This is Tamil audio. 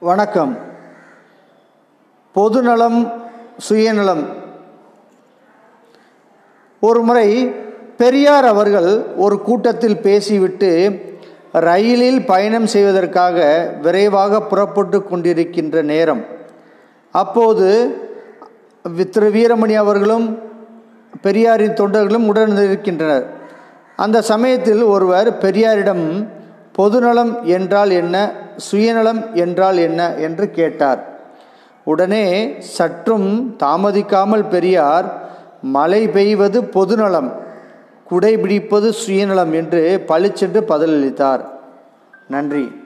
வணக்கம். பொதுநலம் சுயநலம். ஒரு முறை பெரியார் அவர்கள் ஒரு கூட்டத்தில் பேசிவிட்டு ரயிலில் பயணம் செய்வதற்காக விரைவாக புறப்பட்டு கொண்டிருக்கின்ற நேரம். அப்போது திரு வீரமணி அவர்களும் பெரியாரின் தொண்டர்களும் உடன் இருக்கின்றனர் அந்த சமயத்தில் ஒருவர் பெரியாரிடம் பொதுநலம் என்றால் என்ன? சுயநலம் என்றால் என்ன என்று கேட்டார். உடனே சற்றும் தாமதிக்காமல் பெரியார் மழை பெய்வது பொதுநலம் குடை பிடிப்பது சுயநலம் என்று பளிச்சென்று பதிலளித்தார். நன்றி.